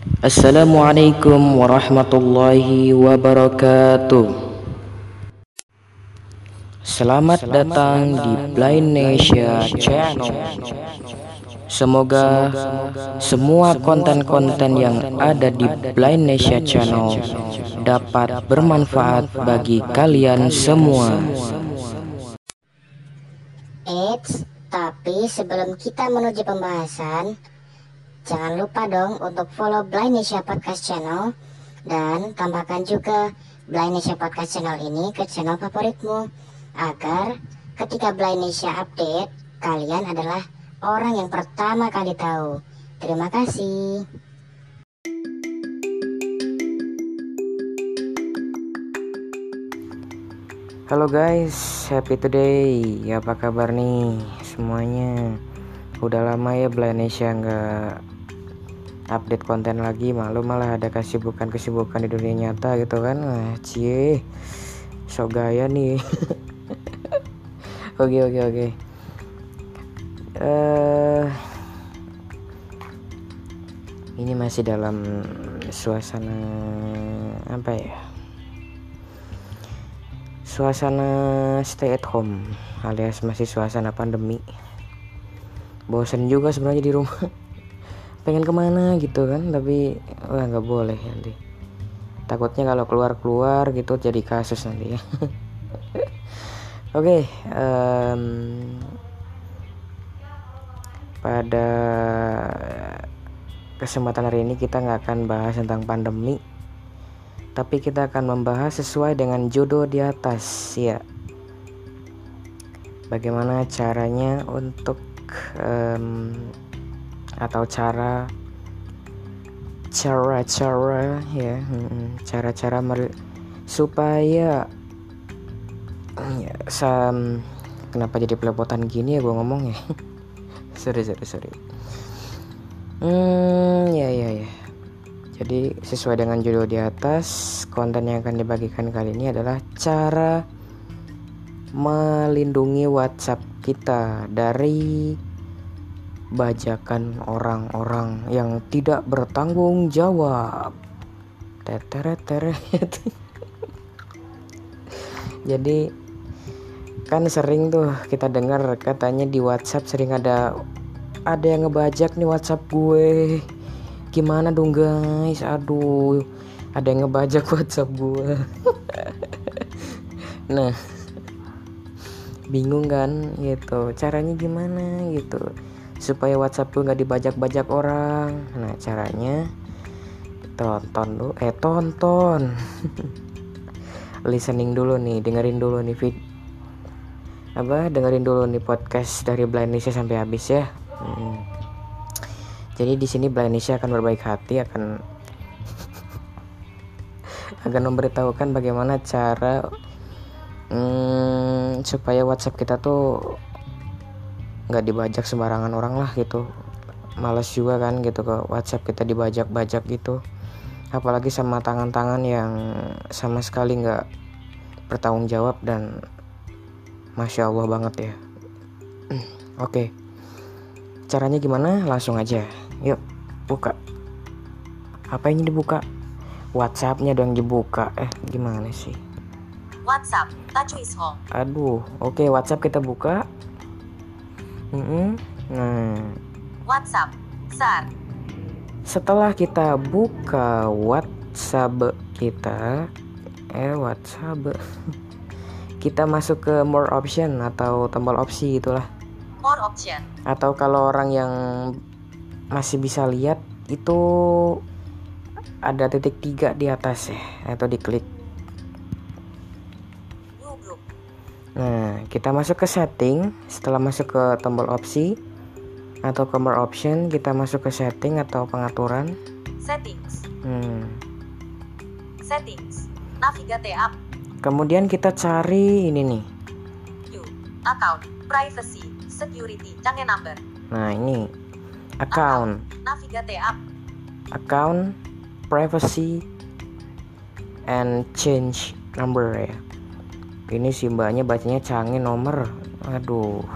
Assalamualaikum warahmatullahi wabarakatuh. Selamat datang di Blindnesia Channel. Semoga semua konten-konten yang ada di Blindnesia Channel dapat bermanfaat bagi kalian semua. Eits, tapi sebelum kita menuju pembahasan, jangan lupa dong untuk follow Blindnesia Podcast Channel dan tambahkan juga Blindnesia Podcast Channel ini ke channel favoritmu agar ketika Blindnesia update, kalian adalah orang yang pertama kali tahu. Terima kasih. Halo guys, happy today. Apa kabar nih semuanya? Udah lama ya Blanesia nggak update konten lagi. Malu malah ada kesibukan-kesibukan di dunia nyata gitu kan. Wah, cie. So gaya nih. Oke oke oke. Eh ini masih dalam suasana apa ya? Suasana stay at home alias masih suasana pandemi. Bosan juga sebenarnya di rumah. Pengen ke mana gitu kan, tapi wah nggak boleh nanti. Takutnya kalau keluar-keluar gitu jadi kasus nanti ya. Oke, okay, um, pada kesempatan hari ini kita nggak akan bahas tentang pandemi, tapi kita akan membahas sesuai dengan jodoh di atas ya. Bagaimana caranya untuk um, atau cara cara-cara ya, cara-cara supaya ya kenapa jadi pelepotan gini ya gue ngomong ya? Sorry sorry sorry. Hmm ya ya ya. Jadi sesuai dengan judul di atas konten yang akan dibagikan kali ini adalah cara melindungi WhatsApp kita dari bajakan orang-orang yang tidak bertanggung jawab. Teteret teret. Jadi kan sering tuh kita dengar katanya di WhatsApp sering ada ada yang ngebajak nih WhatsApp gue gimana dong guys aduh ada yang ngebajak WhatsApp gue nah bingung kan gitu. Caranya gimana gitu. Supaya WhatsApp gue nggak dibajak-bajak orang. Nah caranya tonton dulu eh tonton. Listening dulu nih dengerin dulu nih vid apa dengerin dulu nih podcast dari Blindnesia sampai habis ya. Hmm. jadi di sini Blindnesia akan berbaik hati akan akan memberitahukan bagaimana cara hmm, supaya WhatsApp kita tuh nggak dibajak sembarangan orang lah gitu. Males juga kan gitu ke WhatsApp kita dibajak-bajak gitu. Apalagi sama tangan-tangan yang sama sekali nggak bertanggung jawab dan Masya Allah banget ya. Oke. Caranya gimana? Langsung aja. Yuk buka. Apa ini dibuka? Whatsappnya dong dibuka. Eh gimana sih? WhatsApp. Touch is home Aduh Oke Whatsapp kita buka. Mm -hmm. Nah. WhatsApp. Sar Setelah kita buka WhatsApp kita Eh WhatsApp. Kita masuk ke more option atau tombol opsi itulah. More option. Atau kalau orang yang masih bisa lihat itu ada titik tiga di atas ya atau diklik nah kita masuk ke setting setelah masuk ke tombol opsi atau ke more option kita masuk ke setting atau pengaturan settings hmm. settings navigate up Kemudian kita cari ini nih. You, account, privacy, security, canggih number. Nah ini account. Navigate up. Account, privacy, and change number ya. Ini si mbaknya bacanya canggih nomor. Aduh,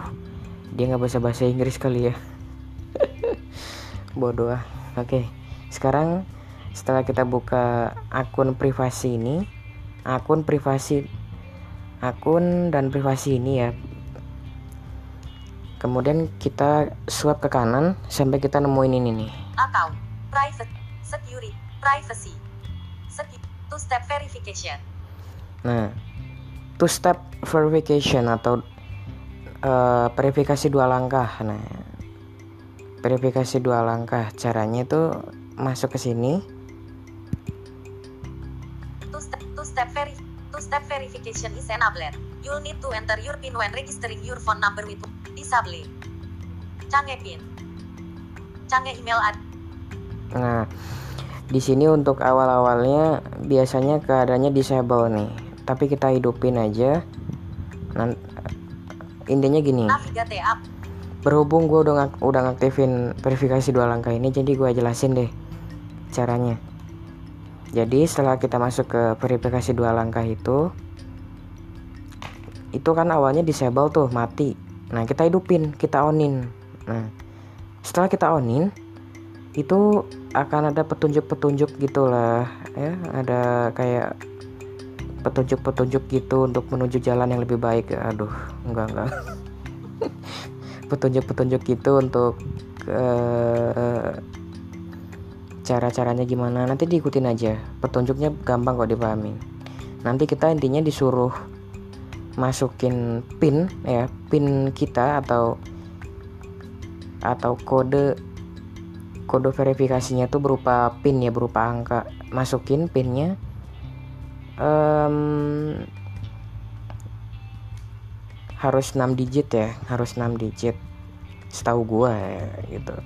dia nggak bahasa bahasa Inggris kali ya. Bodoh ah. Oke, sekarang setelah kita buka akun privasi ini akun privasi akun dan privasi ini ya kemudian kita swipe ke kanan sampai kita nemuin ini nih Account. Private. Security. Privacy. Two step verification. nah two step verification atau eh, verifikasi dua langkah nah verifikasi dua langkah caranya itu masuk ke sini Two step two step veri two step verification is enabled. You'll need to enter your PIN when registering your phone number with disable. Cange PIN. Cange email ad. Nah, di sini untuk awal-awalnya biasanya keadaannya disable nih. Tapi kita hidupin aja. Nan- intinya gini, berhubung gue udah ngak- udah ngaktifin verifikasi dua langkah ini, jadi gue jelasin deh caranya. Jadi setelah kita masuk ke verifikasi dua langkah itu, itu kan awalnya disable tuh mati. Nah kita hidupin, kita onin. Nah setelah kita onin, itu akan ada petunjuk-petunjuk gitulah ya ada kayak petunjuk-petunjuk gitu untuk menuju jalan yang lebih baik. Aduh enggak enggak. Petunjuk-petunjuk gitu untuk eh, cara-caranya gimana nanti diikutin aja. Petunjuknya gampang kok dipahamin nanti kita intinya disuruh masukin pin ya pin kita atau atau kode kode verifikasinya tuh berupa pin ya berupa angka. Masukin pinnya Em, harus 6 digit ya harus 6 digit. Setahu gua ya gitu.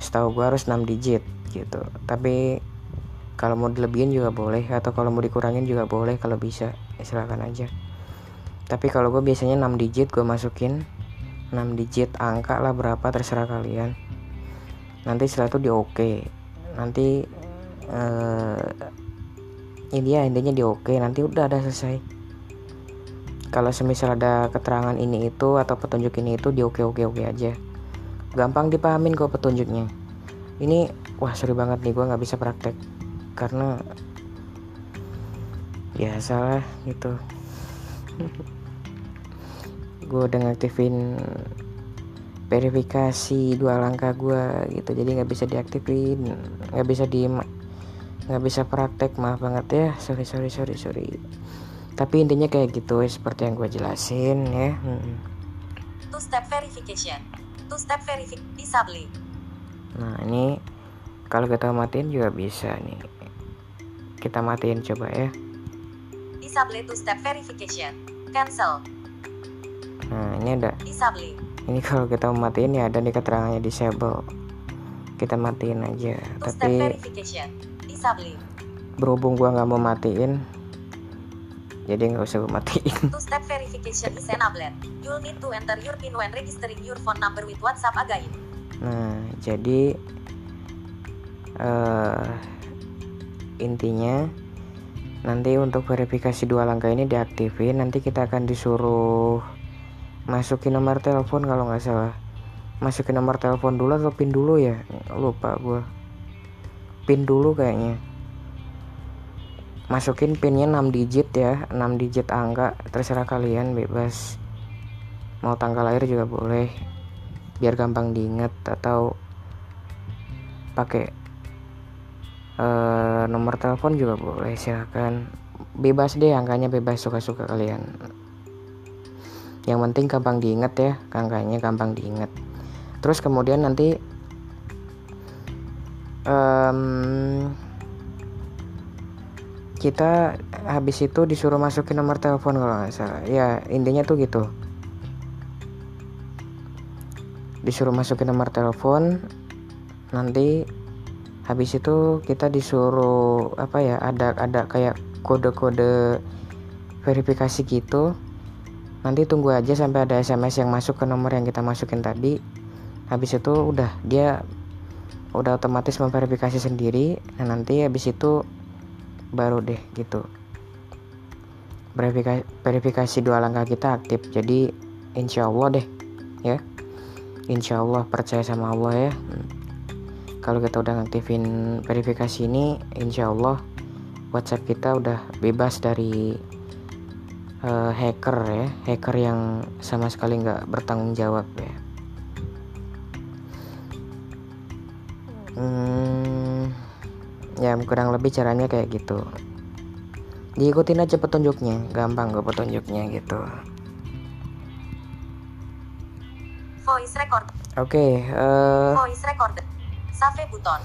Setahu gua harus 6 digit gitu. Tapi kalau mau dilebihin juga boleh atau kalau mau dikurangin juga boleh kalau bisa. Ya silakan aja. Tapi kalau gue biasanya 6 digit gue masukin. 6 digit angka lah berapa terserah kalian. Nanti setelah itu di oke nanti eh ini ya intinya di oke nanti udah ada selesai. Kalau semisal ada keterangan ini itu atau petunjuk ini itu di oke oke oke aja. Gampang dipahamin kok petunjuknya. Ini wah seru banget nih gue nggak bisa praktek. Karena ya salah gitu. Gue udah ngaktifin verifikasi dua langkah gue gitu. Jadi nggak bisa diaktifin nggak bisa di nggak bisa praktek maaf banget ya sorry sorry sorry sorry tapi intinya kayak gitu ya, seperti yang gue jelasin ya Mm. Two step verification. Two step verific disable. nah ini kalau kita matiin juga bisa nih kita matiin coba ya Disable two step verification. Cancel. nah ini ada Disable. ini kalau kita matiin ya ada nih keterangannya disable kita matiin aja Two step tapi Disable. berhubung gua nggak mau matiin jadi nggak usah gue matiin Two step verification is enabled. You'll need to enter your PIN when registering your phone number with WhatsApp again. Nah, jadi eh intinya nanti untuk verifikasi dua langkah ini diaktifin, nanti kita akan disuruh masukin nomor telepon kalau nggak salah. Masukin nomor telepon dulu atau pin dulu ya? Lupa gua. Pin dulu kayaknya. Masukin pinnya 6 digit ya, 6 digit angka, terserah kalian bebas. Mau tanggal lahir juga boleh biar gampang diingat atau pakai eh, nomor telepon juga boleh silahkan bebas deh angkanya bebas suka-suka kalian yang penting gampang diingat ya angkanya gampang diingat terus kemudian nanti em, kita habis itu disuruh masukin nomor telepon kalau nggak salah. Ya intinya tuh gitu. Disuruh masukin nomor telepon nanti habis itu kita disuruh apa ya ada ada kayak kode-kode verifikasi gitu. Nanti tunggu aja sampai ada SMS yang masuk ke nomor yang kita masukin tadi. Habis itu udah dia udah otomatis memverifikasi sendiri nah nanti habis itu baru deh gitu. Verifikasi, verifikasi dua langkah kita aktif jadi insya Allah deh ya. Insya Allah percaya sama Allah ya. Kalau kita udah ngaktifin verifikasi ini insya Allah WhatsApp kita udah bebas dari uh, hacker ya. Hacker yang sama sekali nggak bertanggung jawab ya hmm, ya kurang lebih caranya kayak gitu diikutin aja petunjuknya gampang kok petunjuknya gitu Voice record. oke okay, uh, eh, Voice record. Save button.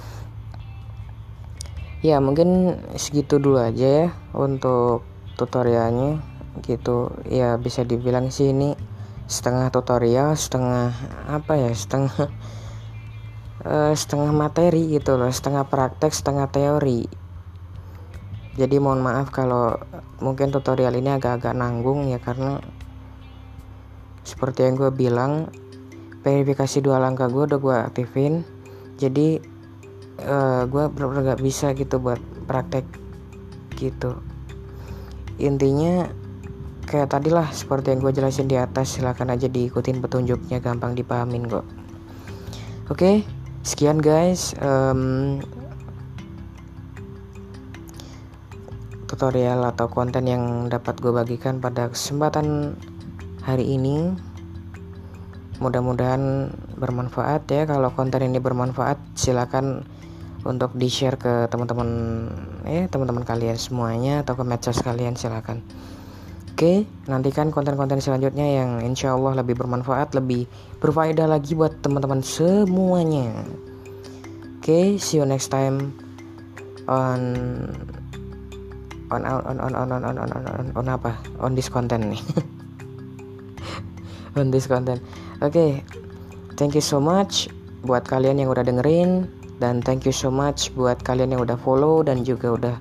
Ya mungkin segitu dulu aja ya untuk tutorialnya gitu ya bisa dibilang sih ini setengah tutorial setengah apa ya setengah uh, setengah materi gitu loh setengah praktek setengah teori. Jadi mohon maaf kalau mungkin tutorial ini agak-agak nanggung ya karena seperti yang gue bilang verifikasi dua langkah gue udah gue aktifin. Jadi uh, gue bener-bener gak bisa gitu buat praktek gitu. Intinya kayak tadi lah seperti yang gue jelasin di atas silahkan aja diikutin petunjuknya gampang dipahamin kok. Oke sekian guys. Um, tutorial atau konten yang dapat gue bagikan pada kesempatan hari ini. Mudah-mudahan bermanfaat ya. Kalau konten ini bermanfaat silakan untuk di share ke teman-teman eh teman-teman kalian semuanya atau ke medsos kalian silakan Oke, nantikan konten-konten selanjutnya yang insya Allah lebih bermanfaat, lebih berfaedah lagi buat teman-teman semuanya. Oke, see you next time on on on on on on on on on, on, on apa? On this content nih. on this content. Oke, okay. thank you so much buat kalian yang udah dengerin dan thank you so much buat kalian yang udah follow dan juga udah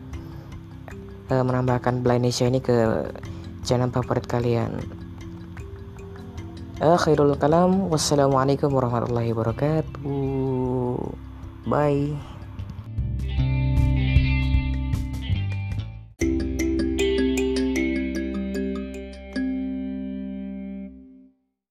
uh, menambahkan Indonesia ini ke channel favorit kalian. Akhirul kalam, wassalamualaikum warahmatullahi wabarakatuh. Bye.